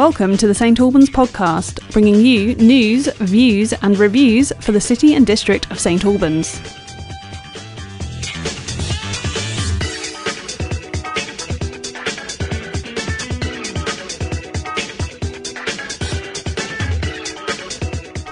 Welcome to the St Albans podcast, bringing you news, views, and reviews for the city and district of St Albans.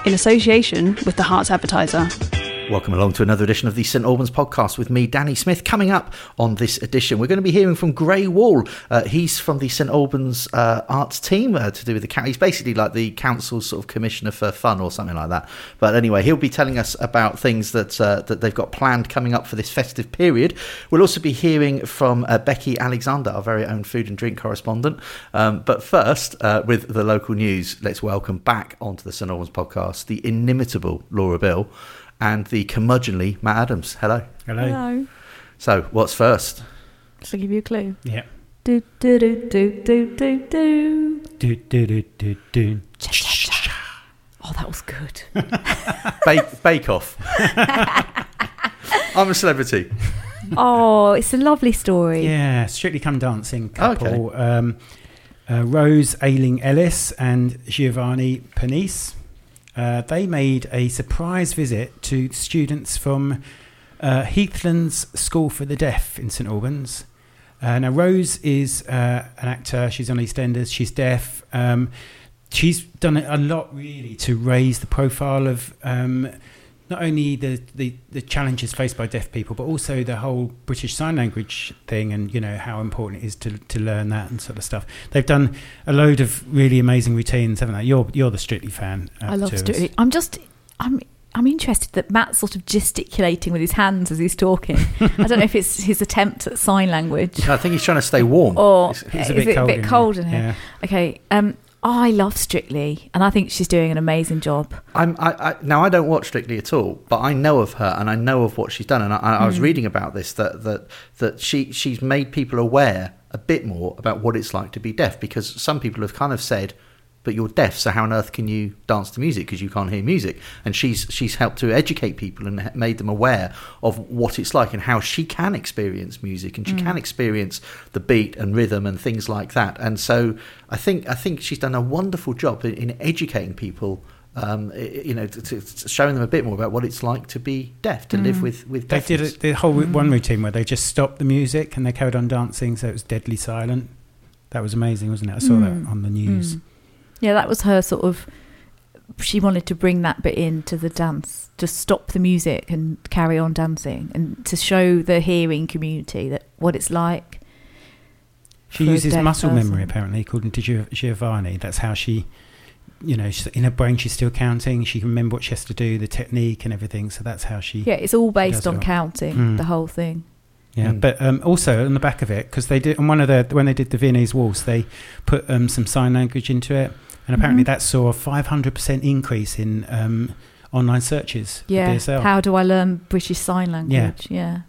In association with the Herts Advertiser. Welcome along to another edition of the St Albans podcast with me, Danny Smith. Coming up on this edition, we're going to be hearing from Gray Wall. Uh, he's from the St Albans uh, arts team uh, to do with the council. He's basically like the council's sort of commissioner for fun or something like that. But anyway, he'll be telling us about things that uh, that they've got planned coming up for this festive period. We'll also be hearing from uh, Becky Alexander, our very own food and drink correspondent. Um, but first, uh, with the local news, let's welcome back onto the St Albans podcast the inimitable Laura Bill and the curmudgeonly Matt Adams. Hello. Hello. Hello. So, what's first? Shall I give you a clue? Yeah. Do do do do do do do. Do, do, do, do, do. Oh, that was good. Bake, bake Off. I'm a celebrity. Oh, it's a lovely story. Yeah, Strictly Come Dancing couple. Um, uh, Rose Ayling-Ellis and Giovanni Pernice. Uh, they made a surprise visit to students from uh, Heathlands School for the Deaf in St Albans. Uh, now, Rose is uh, an actor. She's on EastEnders. She's deaf. Um, she's done a lot, really, to raise the profile of um, not only the, the, the challenges faced by deaf people, but also the whole British Sign Language thing and, you know, how important it is to, to learn that and sort of stuff. They've done a load of really amazing routines, haven't they? You're, you're the Strictly fan. uh, I love to us. Strictly. I'm just, I'm, I'm interested that Matt's sort of gesticulating with his hands as he's talking. I don't know if it's his attempt at sign language I think he's trying to stay warm. or It's- it's is a bit it cold a bit in cold in here? Yeah. Okay. Um, I love Strictly, and I think she's doing an amazing job. I'm, I, I, now, I don't watch Strictly at all, but I know of her and I know of what she's done. And I, I was mm. reading about this that, that, that she, she's made people aware a bit more about what it's like to be deaf because some people have kind of said, but you're deaf, so how on earth can you dance to music because you can't hear music? And she's she's helped to educate people and made them aware of what it's like and how she can experience music and she can experience the beat and rhythm and things like that. And so I think I think she's done a wonderful job in, in educating people. Um, i- i- you know, to, to, to showing them a bit more about what it's like to be deaf, to live with with They did deafness. it, the whole one routine where they just stopped the music and they carried on dancing, so it was deadly silent. That was amazing, wasn't it? I saw Mm. that on the news. Yeah, that was her sort of. She wanted to bring that bit into the dance, just stop the music and carry on dancing, and to show the hearing community that what it's like. She for a uses deaf muscle person. memory, apparently, according to Giovanni. That's how she, you know, in her brain she's still counting. She can remember what she has to do, the technique and everything. So that's how she. Yeah, it's all based on it. counting Mm. the whole thing. Yeah, Mm. but um, also on the back of it, because they did on one of the when they did the Viennese waltz, they put um, some sign language into it, and apparently Mhm. that saw a 500 percent increase in um, online searches. Yeah. BSL. How do I learn British Sign Language? Yeah.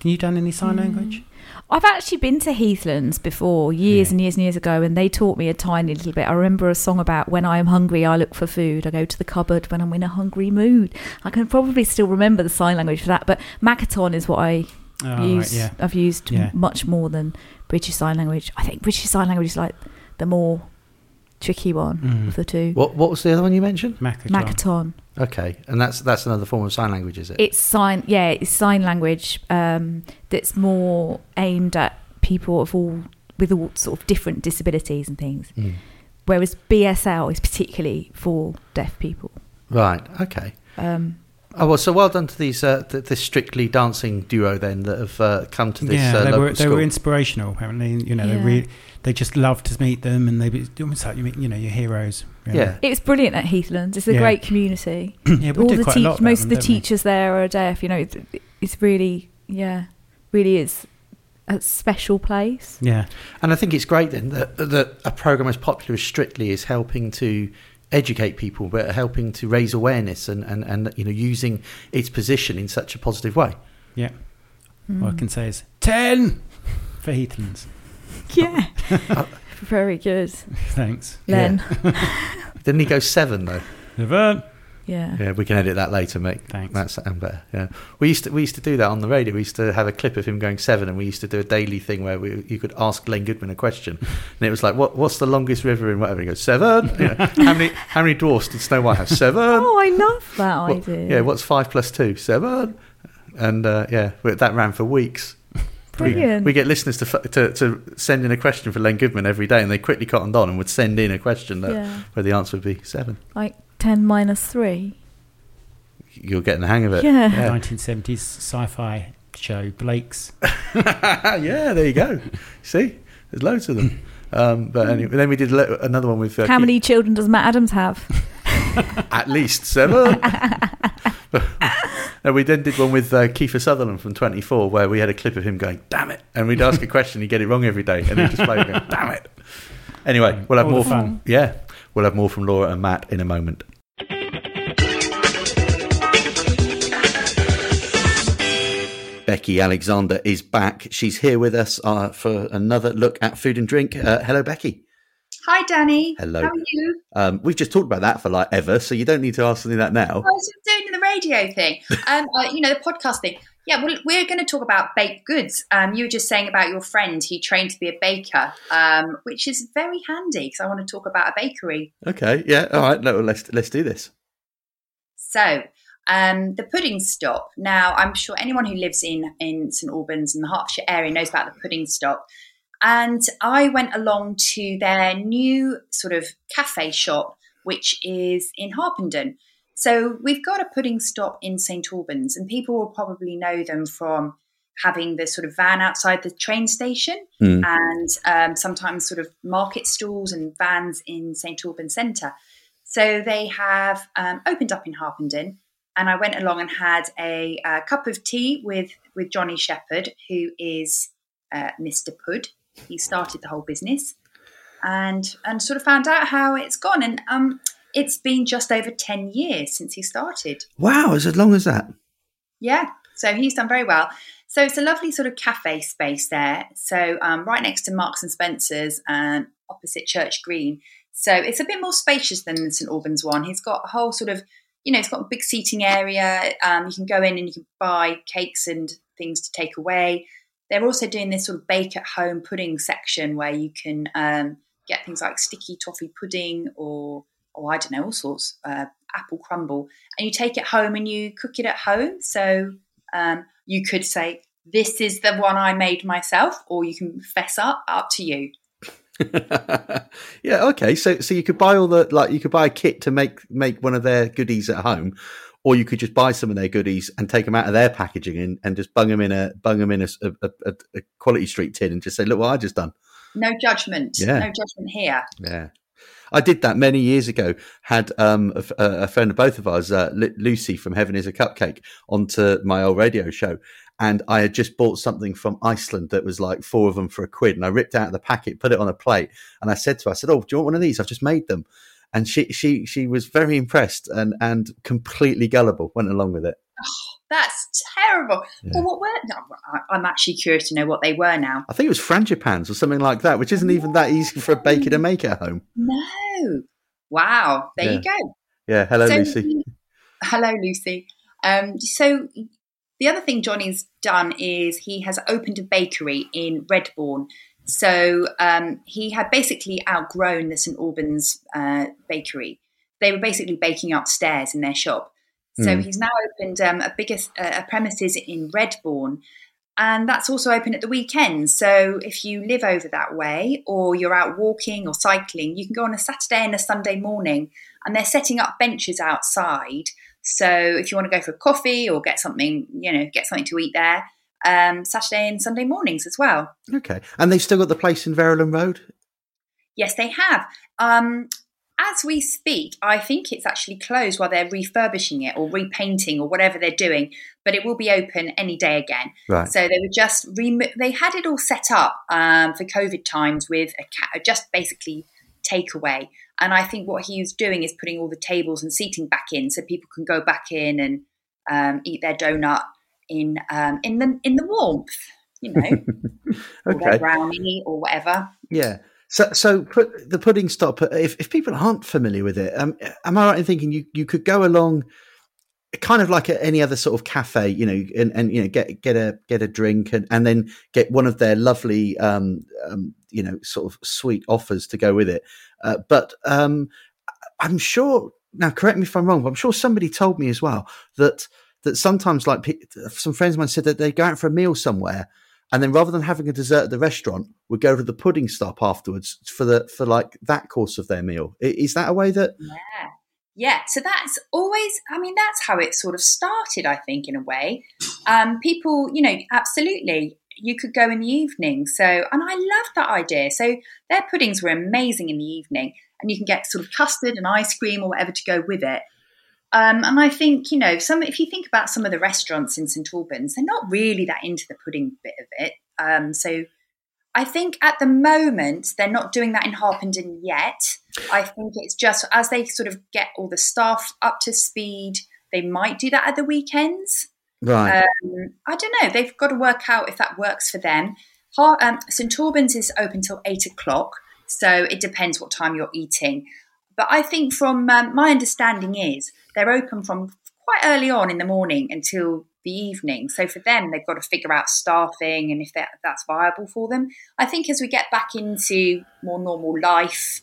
Can you done any sign Mm. language? I've actually been to Heathlands before, years Yeah. and years and years ago, and they taught me a tiny little bit. I remember a song about when I am hungry, I look for food. I go to the cupboard when I'm in a hungry mood. I can probably still remember the sign language for that, but Makaton is what I Oh, right, use. yeah. I've used Yeah. much more than British Sign Language. I think British Sign Language is like the more tricky one Mm. of the two. What what was the other one you mentioned? Makaton. Makaton. Okay, and that's that's another form of sign language, is it? It's sign, yeah, it's sign language um, that's more aimed at people of all with all sort of different disabilities and things. Mm. Whereas BSL is particularly for deaf people. Right. Okay. Um, Oh well, so well done to these uh, th- this strictly dancing duo then that have uh, come to this yeah, uh, they local were they school. were inspirational. Apparently, you know, they Yeah. Really they just love to meet them, and they be almost like you meet, you know your heroes. really. Yeah. it was brilliant at Heathlands. It's a Yeah. great community. yeah, we all did the quite a lot. about most of them, the don't we? teachers there are a deaf. You know, it's, it's really, yeah, really is a special place. Yeah, And I think it's great then that, that a program as popular as Strictly is helping to educate people, but helping to raise awareness and, and, and you know using its position in such a positive way. yeah. Mm. All I can say is ten for Heathlands. Yeah, very good. Thanks. Len, Didn't he go seven though? Seven. Yeah. Yeah, we can edit that later, make Thanks. that sound better. Yeah, we used to we used to do that on the radio. We used to have a clip of him going seven, and we used to do a daily thing where we, you could ask Len Goodman a question, and it was like, "What what's the longest river in whatever?" He goes seven. You know, how many how many dwarfs did Snow White have? Seven. Oh, I love that What- idea. yeah, what's five plus two? Seven. And uh, yeah, that ran for weeks. We, Brilliant. we get listeners to, to to send in a question for Len Goodman every day, and they quickly cottoned on and would send in a question that, Yeah. where the answer would be seven. Like 10 minus 3. You're getting the hang of it. Yeah. 1970s sci-fi show Blake's. yeah, there you go. See, there's loads of them. Um, but anyway, then we did another one with uh, How many children does Matt Adams have? at least seven. no, we then did one with uh, Kiefer Sutherland from 24, where we had a clip of him going, "Damn it!" and we'd ask a question, he'd get it wrong every day, and he'd just play going, "Damn it." Anyway, we'll have All more from yeah, we'll have more from Laura and Matt in a moment. Becky Alexander is back. She's here with us uh, for another look at food and drink. Uh, hello, Becky. Hi, Danny. Hello. How are you? Um, we've just talked about that for like ever, so you don't need to ask me that now. I was doing the radio thing, um, uh, you know, the podcast thing. Yeah, well, we're going to talk about baked goods. Um, you were just saying about your friend who trained to be a baker, um, which is very handy because I want to talk about a bakery. Okay, yeah, all right. No, let's let's do this. So, um, the pudding stop. Now, I'm sure anyone who lives in in St Albans and the Hertfordshire area knows about the pudding stop. And I went along to their new sort of cafe shop, which is in Harpenden. So we've got a pudding stop in St Albans, and people will probably know them from having the sort of van outside the train station Mm. and um, sometimes sort of market stalls and vans in St Albans Centre. So they have um, opened up in Harpenden, and I went along and had a, uh cup of tea with with Johnny Shepherd, who is uh, Mr. Pud. He started the whole business, and and sort of found out how it's gone. And um, it's been just over ten years since he started. Wow, it's as long as that. Yeah, so he's done very well. So it's a lovely sort of cafe space there. So um, right next to Marks and Spencers and opposite Church Green. So it's a bit more spacious than the St Albans one. He's got a whole sort of, you know, it's got a big seating area. Um, you can go in and you can buy cakes and things to take away. They're also doing this sort of bake at home pudding section where you can um, get things like sticky toffee pudding or, or I don't know, all sorts, uh, apple crumble, and you take it home and you cook it at home. So um, you could say, "This is the one I made myself," or you can fess up. Up to you. yeah, okay. So so you could buy all the like you could buy a kit to make make one of their goodies at home, or you could just buy some of their goodies and take them out of their packaging and, and just bung them in a bung them in a, a, a, a quality street tin and just say, look what I just done. No judgment. Yeah. No judgment here. Yeah. I did that many years ago. Had um, a, a friend of both of ours, uh, Lu- Lucy from Heaven is a Cupcake, onto my old radio show. And I had just bought something from Iceland that was like four of them for a quid. And I ripped out the packet, put it on a plate. And I said to her, I said, Oh, do you want one of these? I've just made them. And she, she, she was very impressed and, and completely gullible, went along with it. That's terrible. Yeah. Well, what were? No, I'm actually curious to know what they were now. I think it was frangipanes or something like that, which isn't even that easy for a baker to make at home. No. Wow. There Yeah. you go. Yeah. Hello, So- Lucy. Hello, Lucy. Um, so the other thing Johnny's done is he has opened a bakery in Redbourn. So um, he had basically outgrown the St Albans uh, bakery. They were basically baking upstairs in their shop. So Hmm. he's now opened um, a bigger uh, a premises in Redbourn, and that's also open at the weekends. So if you live over that way, or you're out walking or cycling, you can go on a Saturday and a Sunday morning, and they're setting up benches outside. So if you want to go for a coffee or get something, you know, get something to eat there, um, Saturday and Sunday mornings as well. Okay. And they've still got the place in Verulam Road? Yes, they have. Um, as we speak, I think it's actually closed while they're refurbishing it or repainting or whatever they're doing, but it will be open any day again. Right. So they were just remo- they had it all set up um, for COVID times with a ca- just basically takeaway. And I think what he was doing is putting all the tables and seating back in, so people can go back in and um, eat their donut in um, in the in the warmth, you know, or brownie or whatever. Yeah. So, so put the pudding stop. If, if people aren't familiar with it, um, am I right in thinking you, you could go along, kind of like at any other sort of cafe, you know, and, and you know get get a get a drink and, and then get one of their lovely, um, um, you know, sort of sweet offers to go with it. Uh, but um, I'm sure now. Correct me if I'm wrong, but I'm sure somebody told me as well that that sometimes, like some friends of mine said that they go out for a meal somewhere and then rather than having a dessert at the restaurant, would go to the pudding stop afterwards for the for like that course of their meal. Is that a way that? Yeah, yeah. So that's always. I mean, that's how it sort of started. I think in a way, um, people, you know, absolutely. You could go in the evening. So, and I love that idea. So their puddings were amazing in the evening, and you can get sort of custard and ice cream or whatever to go with it. Um, and I think, you know, some if you think about some of the restaurants in St Albans, they're not really that into the pudding bit of it. Um, so I think at the moment they're not doing that in Harpenden yet. I think it's just as they sort of get all the staff up to speed, they might do that at the weekends. Right. Um, I don't know. They've got to work out if that works for them. Um, St Albans is open till eight o'clock, so it depends what time you're eating. But I think from um, my understanding is they're open from quite early on in the morning until the evening. So for them, they've got to figure out staffing and if that, that's viable for them. I think as we get back into more normal life,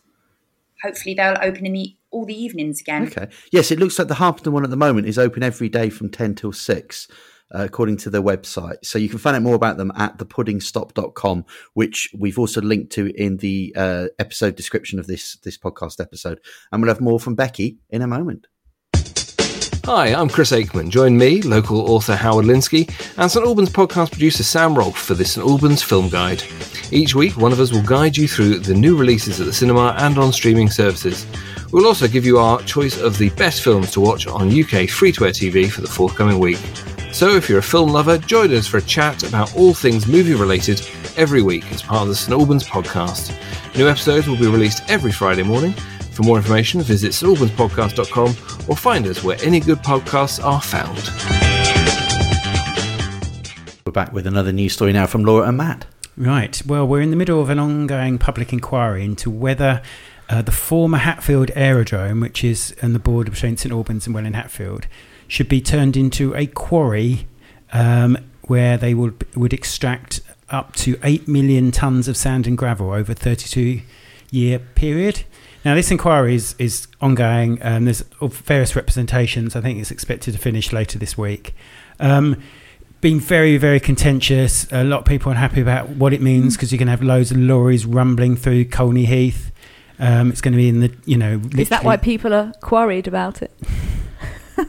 hopefully they'll open in the all the evenings again. Okay. Yes, it looks like the Harpenden one at the moment is open every day from 10 till 6. Uh, according to their website. So you can find out more about them at thepuddingstop.com, which we've also linked to in the uh, episode description of this this podcast episode. And we'll have more from Becky in a moment. Hi, I'm Chris Aikman. Join me, local author Howard Linskey, and St Albans podcast producer Sam Rolfe for the St Albans Film Guide. Each week, one of us will guide you through the new releases at the cinema and on streaming services. We'll also give you our choice of the best films to watch on UK free to air TV for the forthcoming week. So, if you're a film lover, join us for a chat about all things movie related every week as part of the St Albans podcast. New episodes will be released every Friday morning for more information, visit stalbanspodcast.com or find us where any good podcasts are found. We're back with another news story now from Laura and Matt. Right. Well, we're in the middle of an ongoing public inquiry into whether uh, the former Hatfield Aerodrome, which is on the border between St Albans and Welwyn Hatfield, should be turned into a quarry um, where they would would extract up to 8 million tonnes of sand and gravel over a 32 year period. Now, this inquiry is, is ongoing. Um, there's various representations. I think it's expected to finish later this week. Um, been very, very contentious. A lot of people are unhappy about what it means because you're going to have loads of lorries rumbling through Colney Heath. Um, it's going to be in the, you know. Is that why people are worried about it?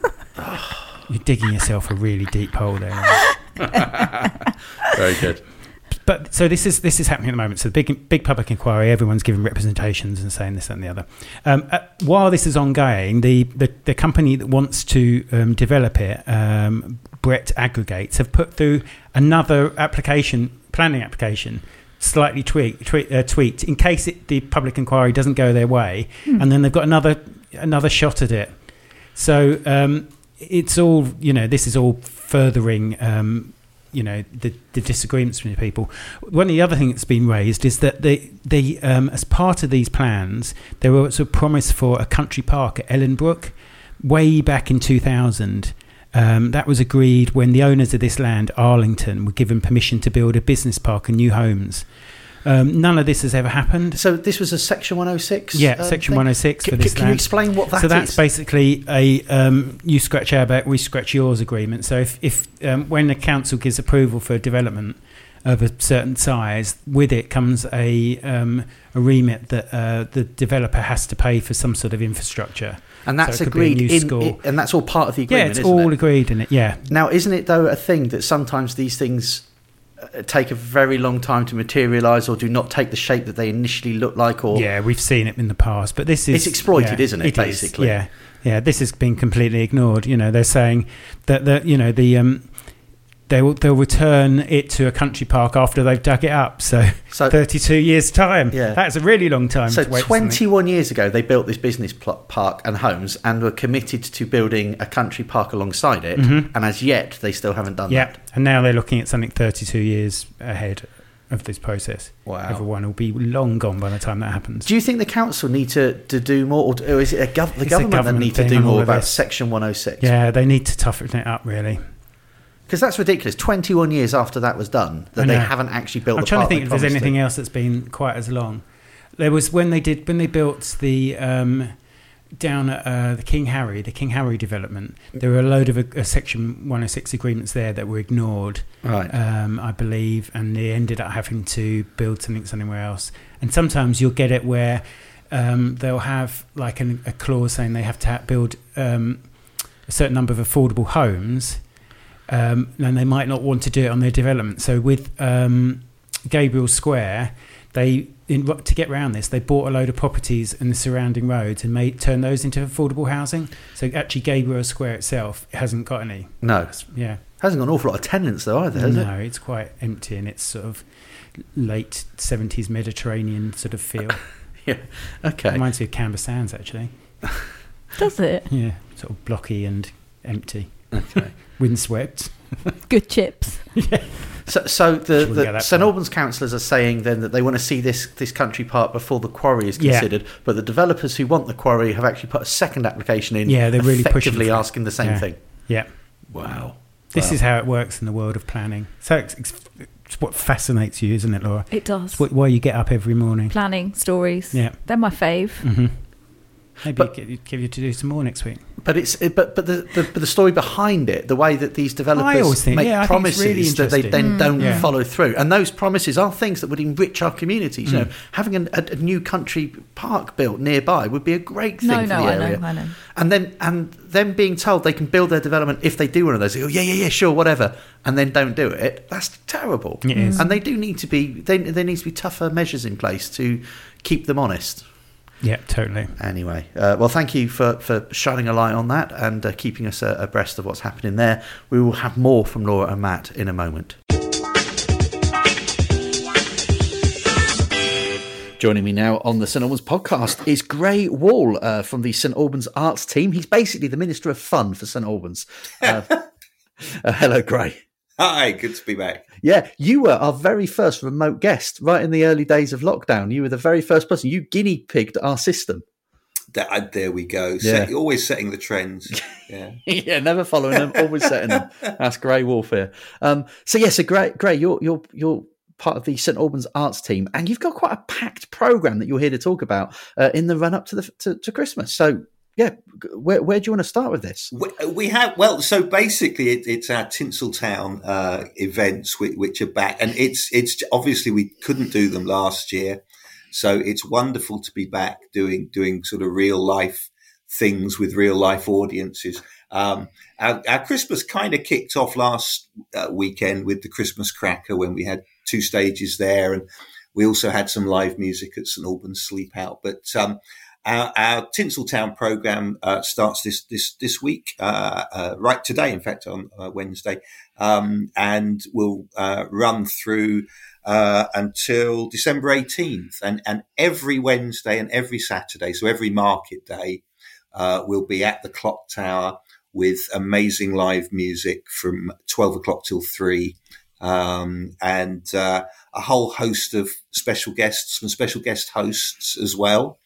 you're digging yourself a really deep hole there. very good but so this is this is happening at the moment. So the big big public inquiry, everyone's giving representations and saying this and the other. Um, uh, while this is ongoing, the the, the company that wants to um, develop it, um, Brett Aggregates, have put through another application, planning application, slightly tweaked, tweak, uh, tweaked in case it, the public inquiry doesn't go their way, mm. and then they've got another another shot at it. So um, it's all you know. This is all furthering um, you know the, the disagreements between people. One of the other things that's been raised is that they they um, as part of these plans there was a promise for a country park at Ellenbrook way back in 2000. Um, that was agreed when the owners of this land, Arlington, were given permission to build a business park and new homes. Um, none of this has ever happened. So this was a Section 106. Yeah, um, Section thing? 106 for C- this Can land. you explain what that so that's basically a um, you scratch our back, we scratch yours agreement. So if, if um, when the council gives approval for development of a certain size, with it comes a um, a remit that uh, the developer has to pay for some sort of infrastructure. And that's so agreed in, in, and that's all part of the agreement. Yeah, it's all it? agreed in it. Yeah. Now, isn't it though a thing that sometimes these things take a very long time to materialize or do not take the shape that they initially look like or yeah we've seen it in the past but this is it's exploited yeah, isn't it, it basically? Is, yeah yeah this has been completely ignored. You know they're saying that the you know the um they will they'll return it to a country park after they've dug it up. So, so 32 years time. Yeah, that's a really long time. So 21 years ago, they built this business park and homes, and were committed to building a country park alongside it. Mm-hmm. And as yet, they still haven't done yeah. that. and now they're looking at something 32 years ahead. of this process. Wow. Everyone will be long gone by the time that happens. Do you think the council need to, to do more, or, or is it a gov- the a government, that need to do more about this. Section 106? Yeah, they need to toughen it up, really. Because that's ridiculous. 21 years after that was done, that they haven't actually built I'm the trying to think if there's anything else that's been quite as long. There was when they did when they built the um, down at uh, the King Harry, the King Harry development. There were a load of uh, Section 106 agreements there that were ignored, Right. um, I believe, and they ended up having to build something somewhere else. And sometimes you'll get it where um, they'll have like an, a clause saying they have to ha- build um, a certain number of affordable homes, um, and they might not want to do it on their development. So with um, Gabriel Square, they in, to get around this, they bought a load of properties in the surrounding roads and made turn those into affordable housing. So actually, Gabriel Square itself hasn't got any. no. Yeah, Hasn't got an awful lot of tenants, though, either, has no, it? it's quite empty and it's sort of late seventies Mediterranean sort of feel. Yeah, okay. Reminds me of Camber Sands, actually. Does it? Yeah, sort of blocky and empty, okay. windswept. Good chips. So, so the, the St far. Albans councillors are saying then that they want to see this this country park before the quarry is Yeah. considered, but the developers who want the quarry have actually put a second application in. Yeah, they're really pushing effectively asking the same Yeah. thing. Yeah, Wow. this Wow. is how it works in the world of planning. So it's, it's, it's what fascinates you, isn't it, Laura? It does. It's what, why you get up every morning. Planning stories. Yeah. They're my fave. hmm Maybe But- give, give you to do some more next week. But it's but but the, the but the story behind it, the way that these developers think- make yeah, I think it's promises really that they then Mm. don't Yeah. follow through, and those promises are things that would enrich our communities. You Mm. know, having an, a, a new country park built nearby would be a great thing No, for no, the I area. know, I know. And then and them being told they can build their development if they do one of those. they go, yeah, yeah, yeah, sure, whatever, and then don't do it. That's terrible. It is. And they do need to be. They, there needs to be tougher measures in place to keep them honest. Yeah, totally. Anyway, uh, well, thank you for, for shining a light on that and uh, keeping us uh, abreast of what's happening there. We will have more from Laura and Matt in a moment. Joining me now on the St Albans podcast is Gray Wall uh, from the St Albans Arts team. He's basically the Minister of Fun for St Albans. Uh, uh, hello, Gray. Hi, good to be back. Yeah, you were our very first remote guest right in the early days of lockdown. You were the very first person. You guinea pigged our system. That, uh, there we go. Yeah. Set, always setting the trends. Yeah. yeah, never following them, always setting them. That's Grey Warfare. Um, so yes, so Grey, Grey, you're you're you're part of the St Albans Arts team, and you've got quite a packed program that you're here to talk about uh, in the run up to the to, to Christmas. So yeah, where where do you want to start with this? We, we have well, so basically, it, it's our Tinseltown uh, events which, which are back, and it's it's obviously we couldn't do them last year, so it's wonderful to be back doing doing sort of real life things with real life audiences. Um, our, our Christmas kind of kicked off last uh, weekend with the Christmas Cracker when we had two stages there, and we also had some live music at St Albans Sleep Out. But um, our, our Tinseltown program uh, starts this this this week, uh, uh, right today, in fact, on uh, Wednesday, um, and will uh, run through until December eighteenth. And and every Wednesday and every Saturday, so every market day, we'll be at the Clock Tower with amazing live music from twelve o'clock till three. Um, and uh, a whole host of special guests and special guest hosts as well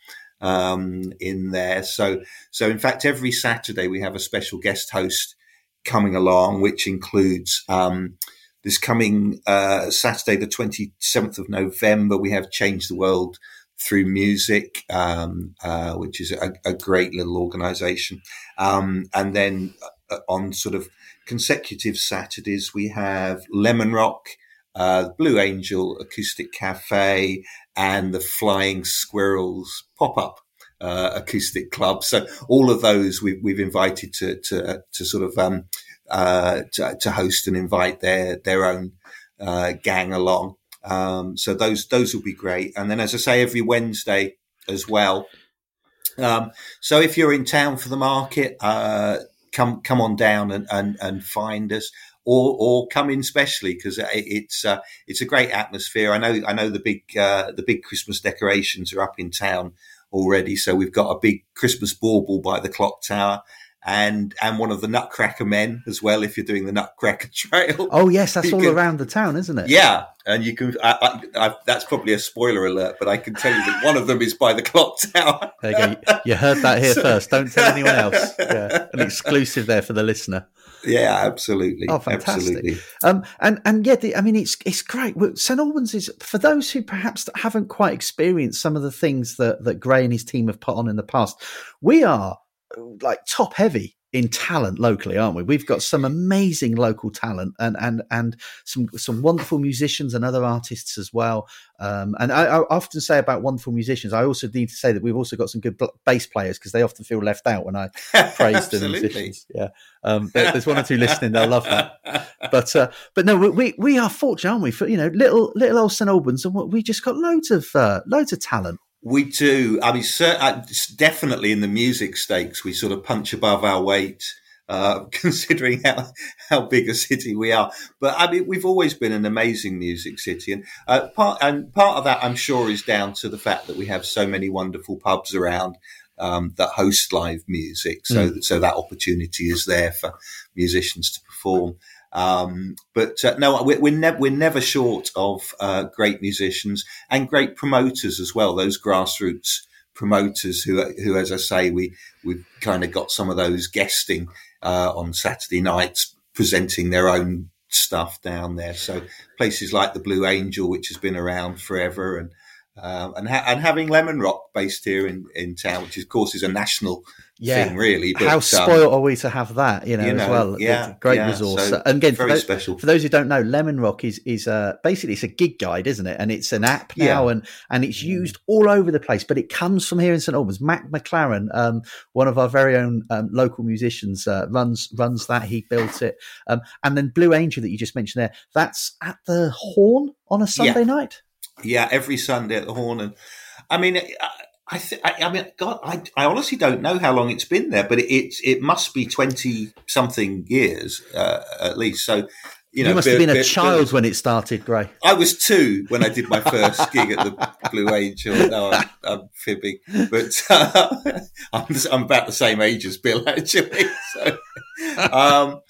um, in there. So, so in fact, every Saturday we have a special guest host coming along, which includes um, this coming uh, Saturday, the twenty seventh of November. We have Change the World through music, um, uh, which is a, a great little organisation, um, and then uh, on sort of consecutive Saturdays we have Lemon Rock. Uh, Blue Angel Acoustic Cafe and the Flying Squirrels pop up uh, acoustic club. So all of those we've, we've invited to to, to sort of um, uh, to, to, host and invite their their own uh, gang along. Um, so those those will be great. And then, as I say, every Wednesday as well. Um, so if you're in town for the market, uh, come come on down and, and, and find us. Or, or come in specially because it's uh, it's a great atmosphere. I know I know the big uh, the big Christmas decorations are up in town already. So we've got a big Christmas bauble by the clock tower and and one of the Nutcracker men as well. If you're doing the Nutcracker Trail. Oh yes, that's all can, around the town, isn't it? Yeah, and you can. I, I, I, that's probably a spoiler alert, but I can tell you that one of them is by the clock tower. There you go. You heard that here so, first. Don't tell anyone else. Yeah, an exclusive there for the listener. Yeah, absolutely. Oh, fantastic! Absolutely. Um, and and yeah, the, I mean, it's it's great. St Albans is for those who perhaps haven't quite experienced some of the things that that Gray and his team have put on in the past. We are like top heavy in talent locally, aren't we? We've got some amazing local talent and and and some some wonderful musicians and other artists as well. Um, and I, I, often say about wonderful musicians, I also need to say that we've also got some good bass players because they often feel left out when I praise the musicians. Yeah, um, there's one or two listening; they'll love that. But uh, but no, we we are fortunate, aren't we? For you know, little little old St Albans, and we just got loads of uh, loads of talent. We do. I mean, uh, definitely in the music stakes, we sort of punch above our weight, uh, considering how, how big a city we are. But I mean, we've always been an amazing music city. And, uh, part, and part of that, I'm sure, is down to the fact that we have so many wonderful pubs around. Um, that host live music, so mm. so that opportunity is there for musicians to perform. Um, but uh, no, we're, we're, ne- we're, never short of uh, great musicians and great promoters as well. Those grassroots promoters who, who, as I say, we we've kind of got some of those guesting uh, on Saturday nights, presenting their own stuff down there. So places like the Blue Angel, which has been around forever, and um, and, ha- and having Lemon Rock based here in, in town, which of course is a national yeah. thing, really. But, How um, spoiled um, are we to have that, you know, you know as well? Yeah, great yeah, resource. So and again, very for those, special. For those who don't know, Lemon Rock is is uh, basically it's a gig guide, isn't it? And it's an app now, yeah. and and it's used all over the place. But it comes from here in St Albans. Mac McLaren, um, one of our very own um, local musicians, uh, runs runs that. He built it, um, and then Blue Angel that you just mentioned there. That's at the Horn on a Sunday night. Yeah, every Sunday at the Horn, and I mean, I, th- I, I, mean, God, I, I honestly don't know how long it's been there, but it it, it must be twenty something years uh, at least. So. You, know, you must have been a child when it started, Gray. I was two when I did my first gig at the Blue Angel. No, I'm, I'm fibbing, but uh, I'm, I'm, about the same age as Bill, actually. So, um,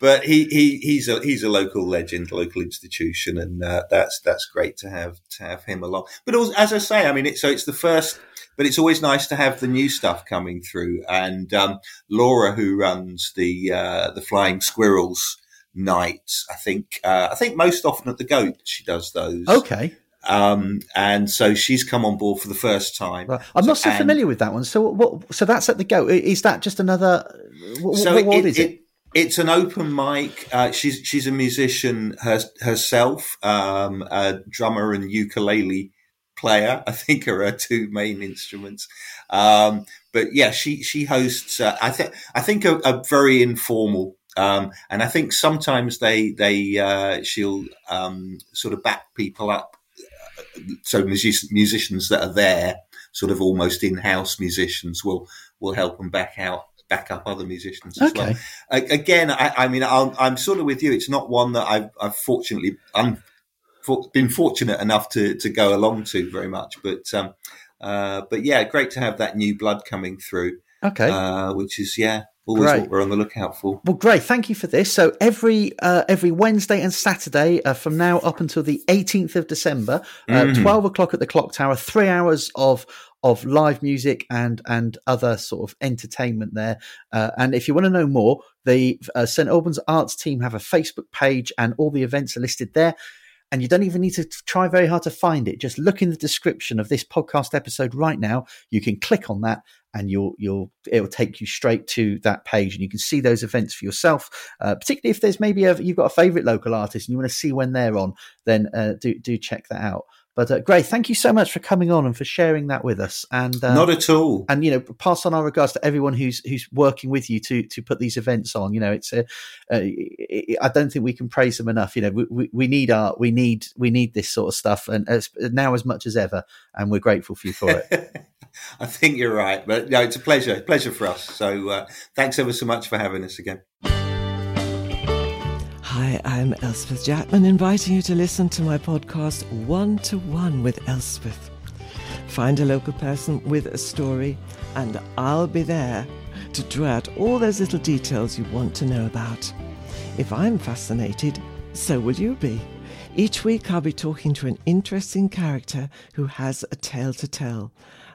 but he, he he's a he's a local legend, local institution, and uh, that's that's great to have to have him along. But also, as I say, I mean, it, so it's the first, but it's always nice to have the new stuff coming through. And um, Laura, who runs the uh, the Flying Squirrels nights, I think uh, I think most often at the Goat she does those. Okay. Um, and so she's come on board for the first time. Right. I'm not so, familiar with that one. So what? So that's at the Goat. Is that just another? What, so what, what it, is it? it it's an open mic. Uh, she's she's a musician her, herself, um, a drummer and ukulele player. I think are her two main instruments. Um, but yeah, she she hosts. Uh, I think I think a, a very informal. Um, and I think sometimes they they uh, she'll um, sort of back people up. So music- musicians that are there, sort of almost in-house musicians, will will help them back out back up other musicians as okay. well. again, I, I mean, i am sort of with you. It's not one that I've, I've fortunately un, for, been fortunate enough to, to go along to very much, but um, uh, but yeah, great to have that new blood coming through. Okay, uh, which is yeah, always great. what we're on the lookout for. Well, great. Thank you for this. So every uh, every Wednesday and Saturday uh, from now up until the 18th of December, uh, mm. 12 o'clock at the Clock Tower, three hours of of live music and and other sort of entertainment there. Uh, and if you want to know more, the uh, St Albans Arts team have a Facebook page, and all the events are listed there. And you don't even need to try very hard to find it. Just look in the description of this podcast episode right now. You can click on that, and you'll you'll it'll take you straight to that page, and you can see those events for yourself. Uh, particularly if there's maybe a, you've got a favorite local artist and you want to see when they're on, then uh, do do check that out. But uh, Gray, thank you so much for coming on and for sharing that with us. And uh, not at all. And you know, pass on our regards to everyone who's who's working with you to to put these events on. You know, it's a, uh, I don't think we can praise them enough. You know, we, we, we need art, we need we need this sort of stuff, and as, now as much as ever. And we're grateful for you for it. I think you're right, but no, it's a pleasure, pleasure for us. So uh, thanks ever so much for having us again. Hi, I'm Elspeth Jackman, inviting you to listen to my podcast One to One with Elspeth. Find a local person with a story, and I'll be there to draw out all those little details you want to know about. If I'm fascinated, so will you be. Each week I'll be talking to an interesting character who has a tale to tell.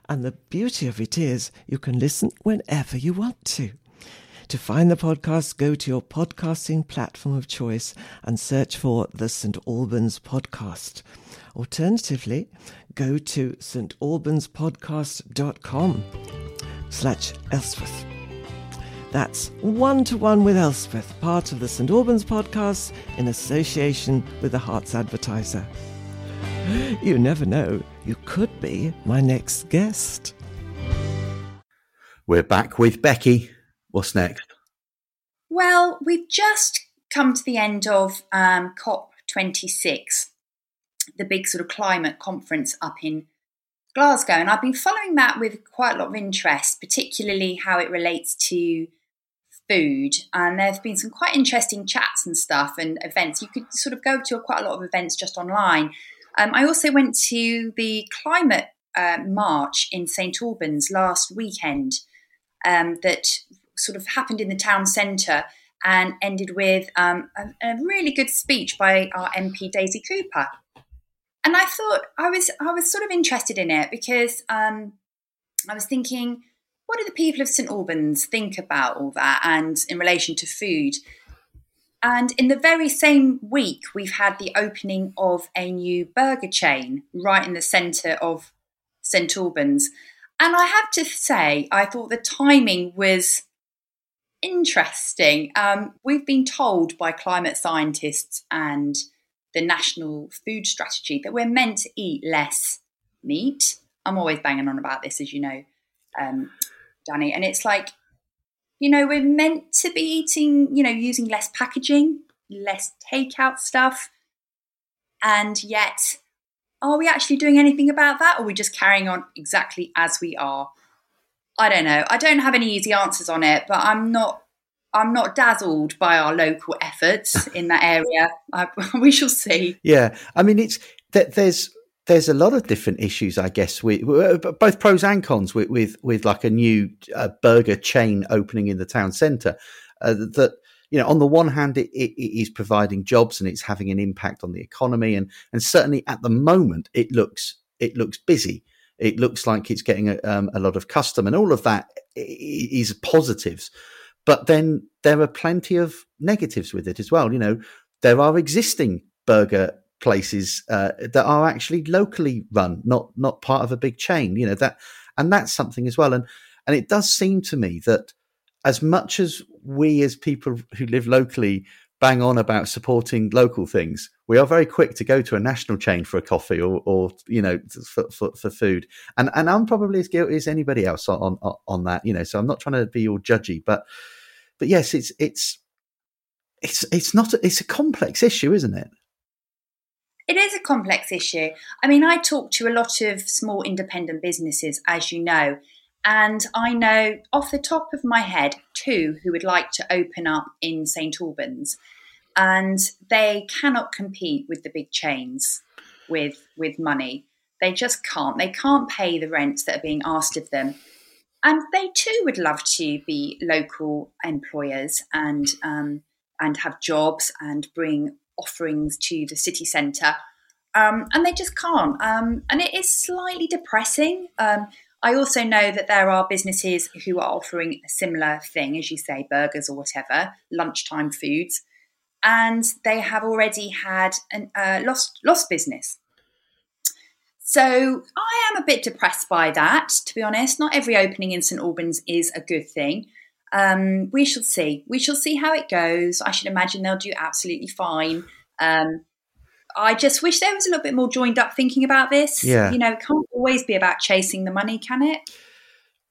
And the beauty of it is you can listen whenever you want to. To find the podcast, go to your podcasting platform of choice and search for the St. Albans Podcast. Alternatively, go to stalbanspodcast.com slash Elspeth. That's One to One with Elspeth, part of the St. Albans podcast in association with the Herts Advertiser. You never know, you could be my next guest. We're back with Becky. What's next? Well, we've just come to the end of um, COP26, the big sort of climate conference up in Glasgow. And I've been following that with quite a lot of interest, particularly how it relates to food. And there have been some quite interesting chats and stuff and events. You could sort of go to quite a lot of events just online. Um, I also went to the climate uh, march in St Albans last weekend um, that sort of happened in the town centre and ended with um, a, a, really good speech by our MP Daisy Cooper. And I thought I was I was sort of interested in it because um, I was thinking, what do the people of St Albans think about all that and in relation to food? And in the very same week, we've had the opening of a new burger chain right in the centre of St Albans. And I have to say, I thought the timing was interesting. Um, we've been told by climate scientists and the national food strategy that we're meant to eat less meat. I'm always banging on about this, as you know, um, Danny. And it's like, you know, we're meant to be eating, you know, using less packaging, less takeout stuff. And yet, are we actually doing anything about that? Or are we just carrying on exactly as we are? I don't know. I don't have any easy answers on it, but I'm not I'm not dazzled by our local efforts in that area. I, we shall see. Yeah, I mean, it's that there's there's a lot of different issues, I guess, with both pros and cons with with, with like a new uh, burger chain opening in the town centre. Uh, that you know, on the one hand, it, it, it is providing jobs and it's having an impact on the economy, and and certainly at the moment, it looks it looks busy. It looks like it's getting a, um, a lot of custom, and all of that is positives. But then there are plenty of negatives with it as well. You know, there are existing burger places uh, that are actually locally run, not not part of a big chain. You know that, and that's something as well. And and it does seem to me that as much as we as people who live locally bang on about supporting local things, we are very quick to go to a national chain for a coffee or, or you know, for, for, for, food. And and I'm probably as guilty as anybody else on, on on that. You know, so I'm not trying to be all judgy, but but yes, it's it's it's it's not a, it's a complex issue, isn't it? It is a complex issue. I mean, I talk to a lot of small independent businesses, as you know, and I know off the top of my head two who would like to open up in St Albans, and they cannot compete with the big chains with with money. They just can't. They can't pay the rents that are being asked of them and they too would love to be local employers and um, and have jobs and bring offerings to the city centre. Um, and they just can't. Um, and it is slightly depressing. Um, I also know that there are businesses who are offering a similar thing, as you say, burgers or whatever, lunchtime foods, and they have already had a uh, lost lost business. So I am a bit depressed by that, to be honest. Not every opening in St Albans is a good thing. Um, we shall see. We shall see how it goes. I should imagine they'll do absolutely fine. Um, I just wish there was a little bit more joined up thinking about this. Yeah. You know, it can't always be about chasing the money, can it?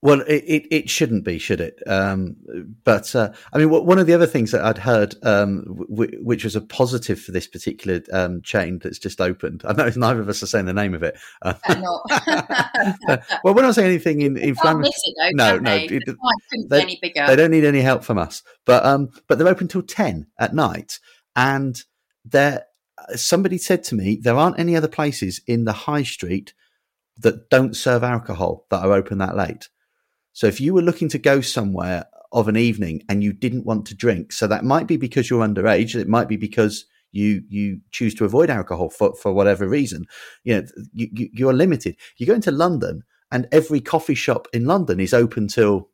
Well, it, it, it, shouldn't be, should it? Um, but uh, I mean, one of the other things that I'd heard, um, w- which was a positive for this particular um, chain that's just opened. I know neither of us are saying the name of it. Uh, well, we're not saying anything in inflammatory. No, no, they? It, they, they, don't need any help from us. But um, but they're open till ten at night, and there. Uh, somebody said to me there aren't any other places in the high street that don't serve alcohol that are open that late. So if you were looking to go somewhere of an evening and you didn't want to drink. So that might be because you're underage. It might be because you you choose to avoid alcohol for, for whatever reason. You know, you, you, you're limited. You go into London and every coffee shop in London is open till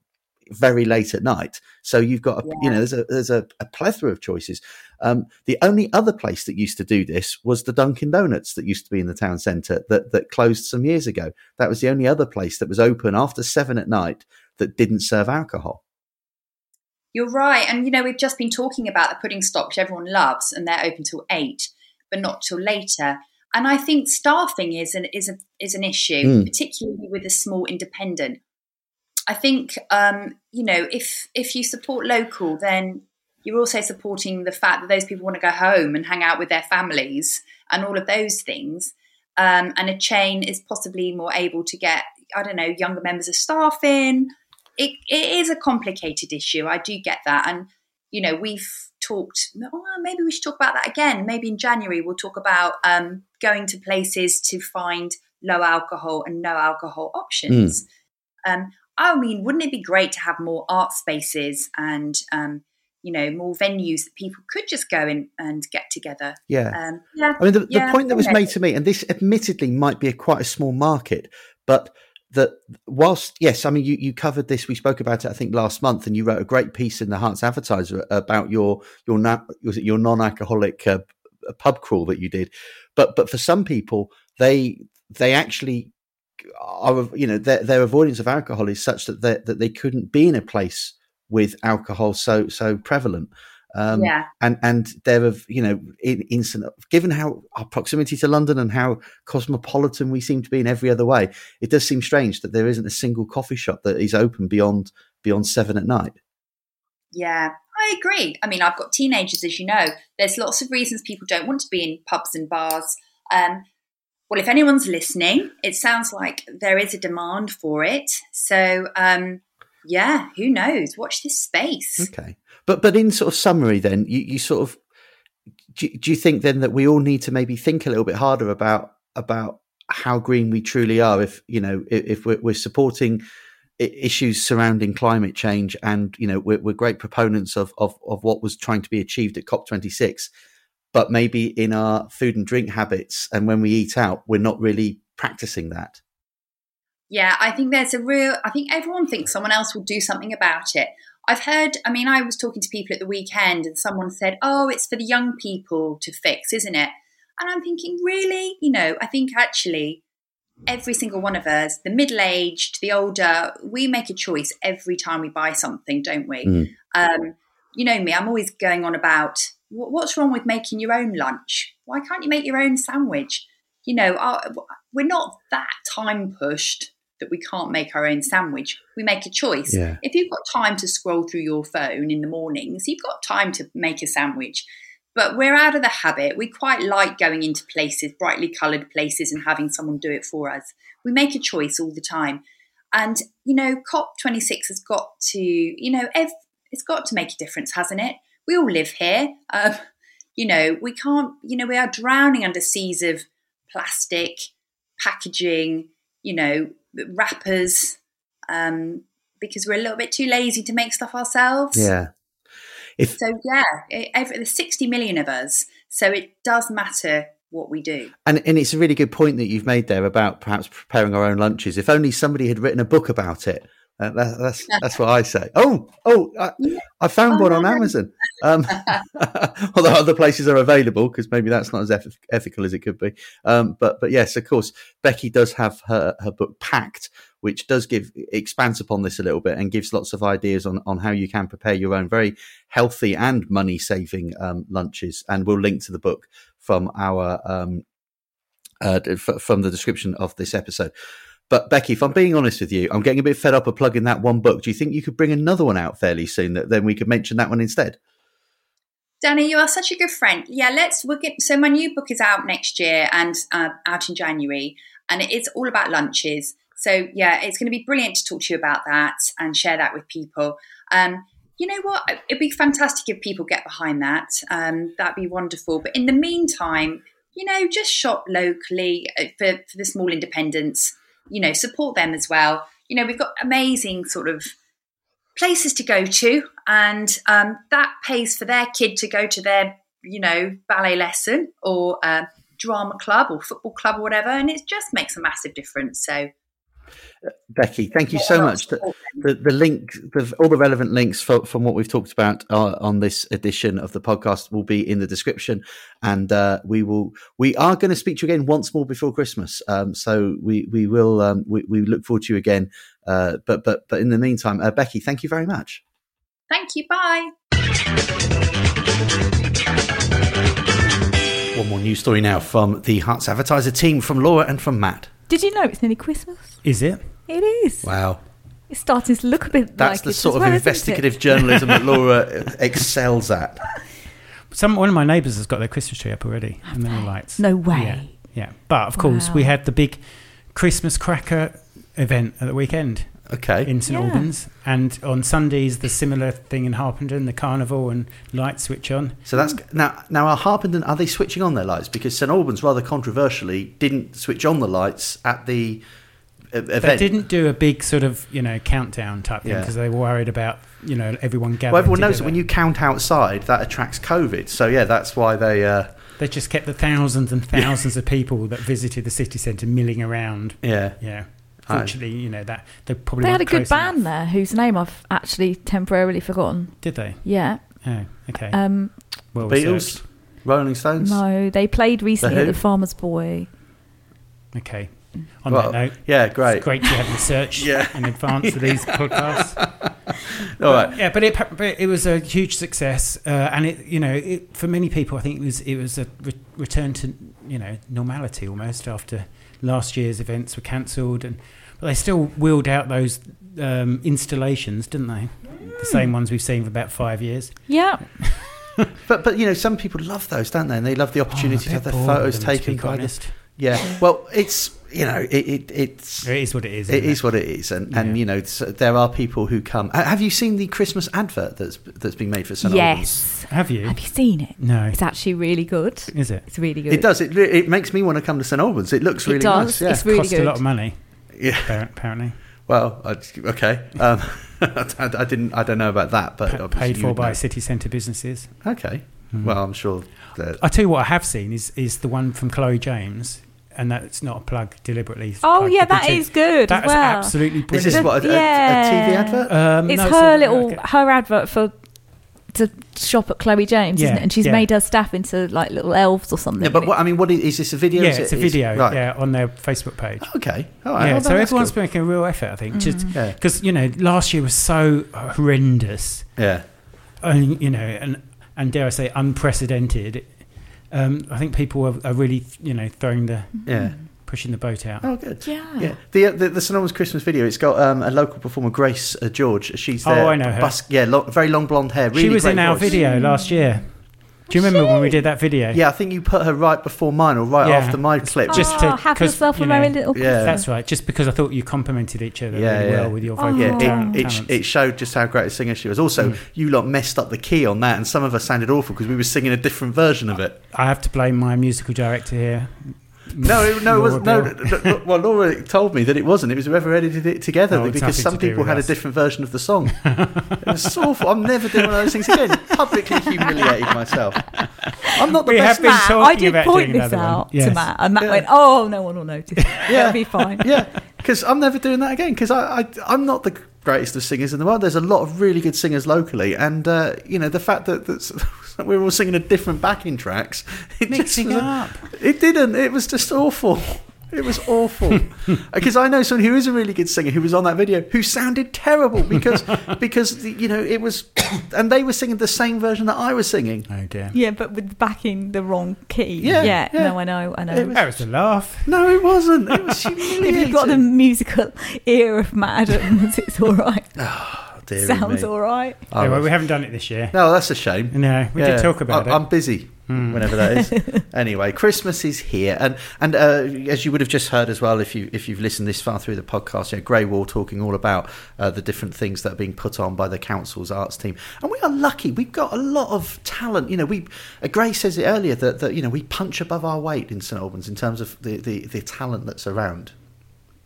very late at night. So you've got, a, yeah. you know, there's a there's a, a plethora of choices. Um, the only other place that used to do this was the Dunkin' Donuts that used to be in the town centre that that closed some years ago. That was the only other place that was open after seven at night that didn't serve alcohol. You're right, and you know we've just been talking about the pudding stop which everyone loves, and they're open till eight, but not till later. And I think staffing is an is a, is an issue, mm. particularly with a small independent. I think um, you know if if you support local, then you're also supporting the fact that those people want to go home and hang out with their families and all of those things. Um, and a chain is possibly more able to get I don't know younger members of staff in. It, it is a complicated issue. I do get that, and you know we've talked. Oh, maybe we should talk about that again. Maybe in January we'll talk about um, going to places to find low alcohol and no alcohol options. Mm. Um, I mean, wouldn't it be great to have more art spaces and um, you know more venues that people could just go in and get together? Yeah, um, yeah. I mean, the, yeah, the point that was made to me, and this admittedly might be a quite a small market, but that whilst yes, I mean you, you covered this, we spoke about it I think last month, and you wrote a great piece in the Herts Advertiser about your your was it your non-alcoholic uh, pub crawl that you did, but but for some people they they actually are you know their, their avoidance of alcohol is such that that they couldn't be in a place with alcohol so so prevalent. Um, yeah. And and there have you know in, instant given how our proximity to London and how cosmopolitan we seem to be in every other way, it does seem strange that there isn't a single coffee shop that is open beyond beyond seven at night. Yeah, I agree. I mean, I've got teenagers, as you know. There's lots of reasons people don't want to be in pubs and bars. Um, well, if anyone's listening, it sounds like there is a demand for it. So, um, yeah, who knows? Watch this space. Okay. But but in sort of summary, then you, you sort of do, do you think then that we all need to maybe think a little bit harder about about how green we truly are? If you know if, we're, we're supporting issues surrounding climate change and you know we're, we're, great proponents of, of of what was trying to be achieved at COP26 but maybe in our food and drink habits and when we eat out we're not really practicing that yeah i think there's a real i think everyone thinks someone else will do something about it I've heard, I mean, I was talking to people at the weekend and someone said, oh, it's for the young people to fix, isn't it? And I'm thinking, really? You know, I think actually every single one of us, the middle aged, the older, we make a choice every time we buy something, don't we? Mm. Um, you know me, I'm always going on about what's wrong with making your own lunch? Why can't you make your own sandwich? You know, our, we're not that time pushed that we can't make our own sandwich. We make a choice. Yeah. If you've got time to scroll through your phone in the mornings, you've got time to make a sandwich. But we're out of the habit. We quite like going into places, brightly coloured places, and having someone do it for us. We make a choice all the time. And, you know, COP26 has got to, you know, ev- it's got to make a difference, hasn't it? We all live here. Um, you know, we can't, you know, we are drowning under seas of plastic, packaging, you know, wrappers um, because we're a little bit too lazy to make stuff ourselves. Yeah. If, so yeah, it, every, there's 60 million of us, so it does matter what we do. And and it's a really good point that you've made there about perhaps preparing our own lunches. If only somebody had written a book about it. Uh, that, that's that's what I say. Oh, oh, I, I found oh, one on Amazon. Um, although other places are available because maybe that's not as eth- ethical as it could be. Um, but but yes, of course, Becky does have her her book packed, which does give expands upon this a little bit and gives lots of ideas on on how you can prepare your own very healthy and money saving um, lunches. And we'll link to the book from our um, uh, f- from the description of this episode. But Becky, if I'm being honest with you, I'm getting a bit fed up of plugging that one book. Do you think you could bring another one out fairly soon that then we could mention that one instead? Danny, you are such a good friend. Yeah, let's. We'll so my new book is out next year and uh, out in January, and it's all about lunches. So yeah, it's going to be brilliant to talk to you about that and share that with people. Um, you know what? It'd be fantastic if people get behind that. Um, that'd be wonderful. But in the meantime, you know, just shop locally uh, for, for the small independents. You know, support them as well. You know, we've got amazing sort of places to go to, and um, that pays for their kid to go to their, you know, ballet lesson or uh, drama club or football club or whatever, and it just makes a massive difference. So. Becky, thank you so much. The, the, the link, the, all the relevant links for, from what we've talked about uh, on this edition of the podcast will be in the description, and uh, we will. We are going to speak to you again once more before Christmas. Um, so we we will um, we, we look forward to you again. Uh, but but but in the meantime, uh, Becky, thank you very much. Thank you. Bye. One more news story now from the Herts Advertiser team, from Laura and from Matt. Did you know it's nearly Christmas? Is it? It is. Wow. It's starting to look a bit That's like the it sort of well, investigative journalism that Laura excels at. Some one of my neighbours has got their Christmas tree up already, and there are lights. No way. Yeah, yeah. But of course, we had the big Christmas cracker event at the weekend Okay. in St Yeah. Albans, and on Sundays the similar thing in Harpenden, the carnival and lights switch on. So that's now. Now, are Harpenden are they switching on their lights? Because St Albans, rather controversially, didn't switch on the lights at the event. They didn't do a big sort of you know countdown type thing Yeah. because they were worried about you know everyone gathering. Well, everyone knows that when you count outside, that attracts COVID. So yeah, that's why they. Uh, They just kept the thousands and thousands of people that visited the city centre milling around. yeah. Yeah. I- Fortunately, you know that they probably They had a good band enough. there whose name I've actually temporarily forgotten. Did they? Yeah. Oh, okay. Um, well Beatles, researched. Rolling Stones. no, they played recently The at the Farmer's Boy. Okay. On Well, that note, yeah, it's great. great you had research Yeah. in advance of these podcasts. All right. Yeah, but it but it was a huge success, uh, and it you know it, for many people I think it was it was a re- return to you know normality almost after last year's events were cancelled, and but they still wheeled out those um, installations, didn't they? The same ones we've seen for about five years. Yeah. But but you know, some people love those, don't they? And they love the opportunity to have their photos taken by the. Yeah. Well, it's you know, it, it it's. It is what it is. It isn't is what it is, and, and Yeah. you know there are people who come. Have you seen the Christmas advert that's that's been made for St Albans? Yes. Have you? Have you seen it? No. It's actually really good. Is it? It's really good. It does. It it makes me want to come to St Albans. It looks It really does. nice. Yeah. It's really Cost good. a lot of money, yeah. apparently. Well, I, okay. Um, I, I didn't. I don't know about that, but Pa- paid for by know. city centre businesses. Okay. Hmm. Well, I'm sure. That, I tell you what, I have seen is is the one from Chloe James, and that's not a plug deliberately. Oh plugged yeah, the that boutique. is good That's as well. absolutely is this what a, a- a TV advert? Um, it's no, her a- little okay. her advert for to shop at Chloe James, isn't it? And she's yeah. made her staff into like little elves or something. yeah, but what, I mean, what is, is this a video? Yeah, Is it- it's a is- video. right. Yeah, on their Facebook page. Okay. All right. yeah, Oh, so everyone's cool. making a real effort, I think, just Yeah. because you know last year was so horrendous, Yeah. and you know, and and dare I say unprecedented. Um, I think people are, are really, you know, throwing the Yeah. pushing the boat out. Oh, good. Yeah. Yeah, the uh, the, the St Christmas video. It's got um, a local performer, Grace uh, George. She's Oh. I know her. Bus- yeah, lo- very long blonde hair. Really she was great in our voice. video last year. Do you remember when we did that video? Yeah, I think you put her right before mine or right Yeah. after my clip. Just oh, to- have 'cause, yourself you a know, merry little Yeah. That's right. Just because I thought you complimented each other Yeah, really yeah. well with your Oh. vocal yeah, talent- it, it, talents. it showed just how great a singer she was. Also, Mm. you lot messed up the key on that, and some of us sounded awful because we were singing a different version of it. I have to blame my musical director here. No, it, no, it was Laura no. No, no, Well, Laura told me that it wasn't. It was whoever edited it together it's because some to people with had a different version of the song. it was awful. I'm never doing one of those things again. Publicly humiliated myself. I'm not the We have best. been Matt, talking I did about point doing this out Yes. to Matt, and Matt Yeah. went, "Oh, no one will notice. Yeah. It'll be fine." yeah, because I'm never doing that again. Because I, I, I'm not the greatest of singers in the world. There's a lot of really good singers locally, and uh, you know the fact that we were all singing a different backing tracks, it just Mixing a- up. It didn't. It was just awful. It was awful uh, because I know someone who is a really good singer who was on that video who sounded terrible because because you know it was, and they were singing the same version that I was singing. Oh dear. Yeah, but with backing the wrong key. Yeah, yeah. yeah. No, I know, I know. It was- That was a laugh. No, it wasn't. It was if you've got the musical ear of Matt Adams, it's all right. Oh, dearie Sounds me. all right. I Yeah, well, we haven't done it this year. no, that's a shame. No, we Yeah. did talk about I, it. I'm busy Hmm. whenever that is. anyway, Christmas is here, and and uh, as you would have just heard as well, if you if you've listened this far through the podcast, you know, Grey Wall talking all about uh, the different things that are being put on by the council's arts team, and we are lucky. We've got a lot of talent. You know, we uh, Gray says it earlier that that you know we punch above our weight in St Albans in terms of the the, the talent that's around.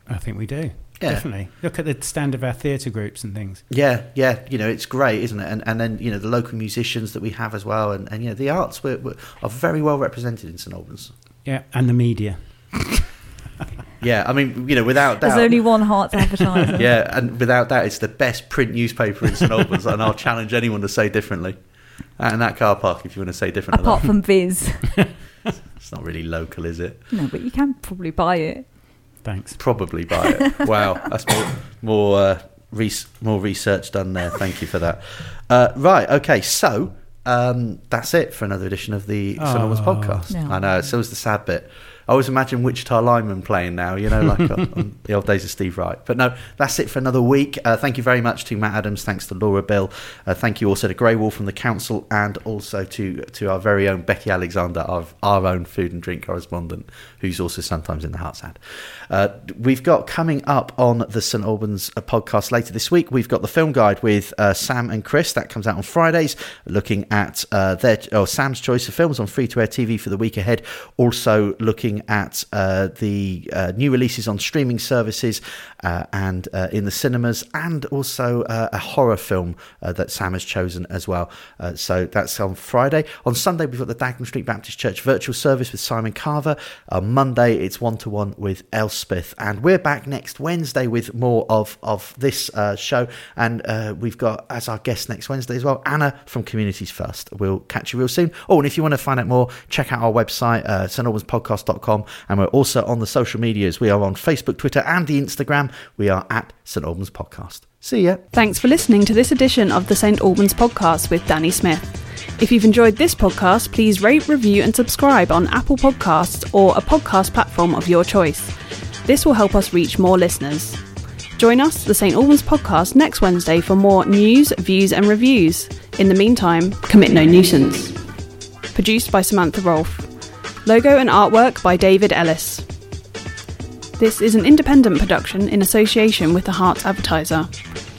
I think we do. Yeah. definitely. Look at the stand of our theatre groups and things. Yeah, yeah, you know it's great, isn't it? And and then you know the local musicians that we have as well, and, and you know the arts we're, we're, are very well represented in St Albans. Yeah, and the media. Yeah, I mean you know without doubt. There's only one Herts advertiser. yeah, and without doubt, it's the best print newspaper in St Albans, and I'll challenge anyone to say differently. Uh, and that car park, if you want to say different, to Apart from Viz. it's not really local, is it? No, but you can probably buy it. Thanks. Probably buy it. wow, that's more more uh, res- more research done there. Thank you for that. Uh, right, okay, so um, that's it for another edition of the St Albans Oh. podcast. No. I know, so was the sad bit. I always imagine Wichita lineman playing now, you know, like on, on the old days of Steve Wright. But no, that's it for another week. Uh, thank you very much to Matt Adams. Thanks to Laura Bill. Uh, thank you also to Grey Wall from the council and also to to our very own Becky Alexander, our, our own food and drink correspondent, who's also sometimes in the Herts ad. Uh, we've got coming up on the St Albans uh, podcast later this week. We've got the film guide with uh, Sam and Chris that comes out on Fridays, looking at uh, their or Sam's choice of films on free to air TV for the week ahead. Also looking at uh, the uh, new releases on streaming services uh, and uh, in the cinemas, and also uh, a horror film that Sam has chosen as well. So that's on Friday. On Sunday, we've got the Dagnall Street Baptist Church virtual service with Simon Carver. On Monday, it's one to one with Elspeth, and we're back next Wednesday with more of of this show. And we've got as our guest next Wednesday as well, Anna from Communities First. We'll catch you real soon. Oh, and if you want to find out more, check out our website, uh, and we're also on the social medias. We are on Facebook, Twitter, and the Instagram. We are at St Albans Podcast. See ya. Thanks for listening to this edition of the St Albans podcast with Danny Smith. If you've enjoyed this podcast, please rate, review, and subscribe on Apple Podcasts or a podcast platform of your choice. This will help us reach more listeners. Join us, the St Albans podcast, next Wednesday for more news, views, and reviews. In the meantime, commit no nuisance. Produced by Samantha Rolfe. Logo and artwork by David Ellis. This is an independent production in association with the Herts Advertiser.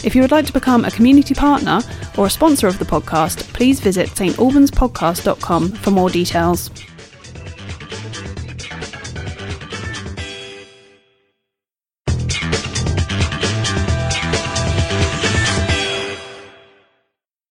If you would like to become a community partner or a sponsor of the podcast, please visit stalbanspodcast.com for more details.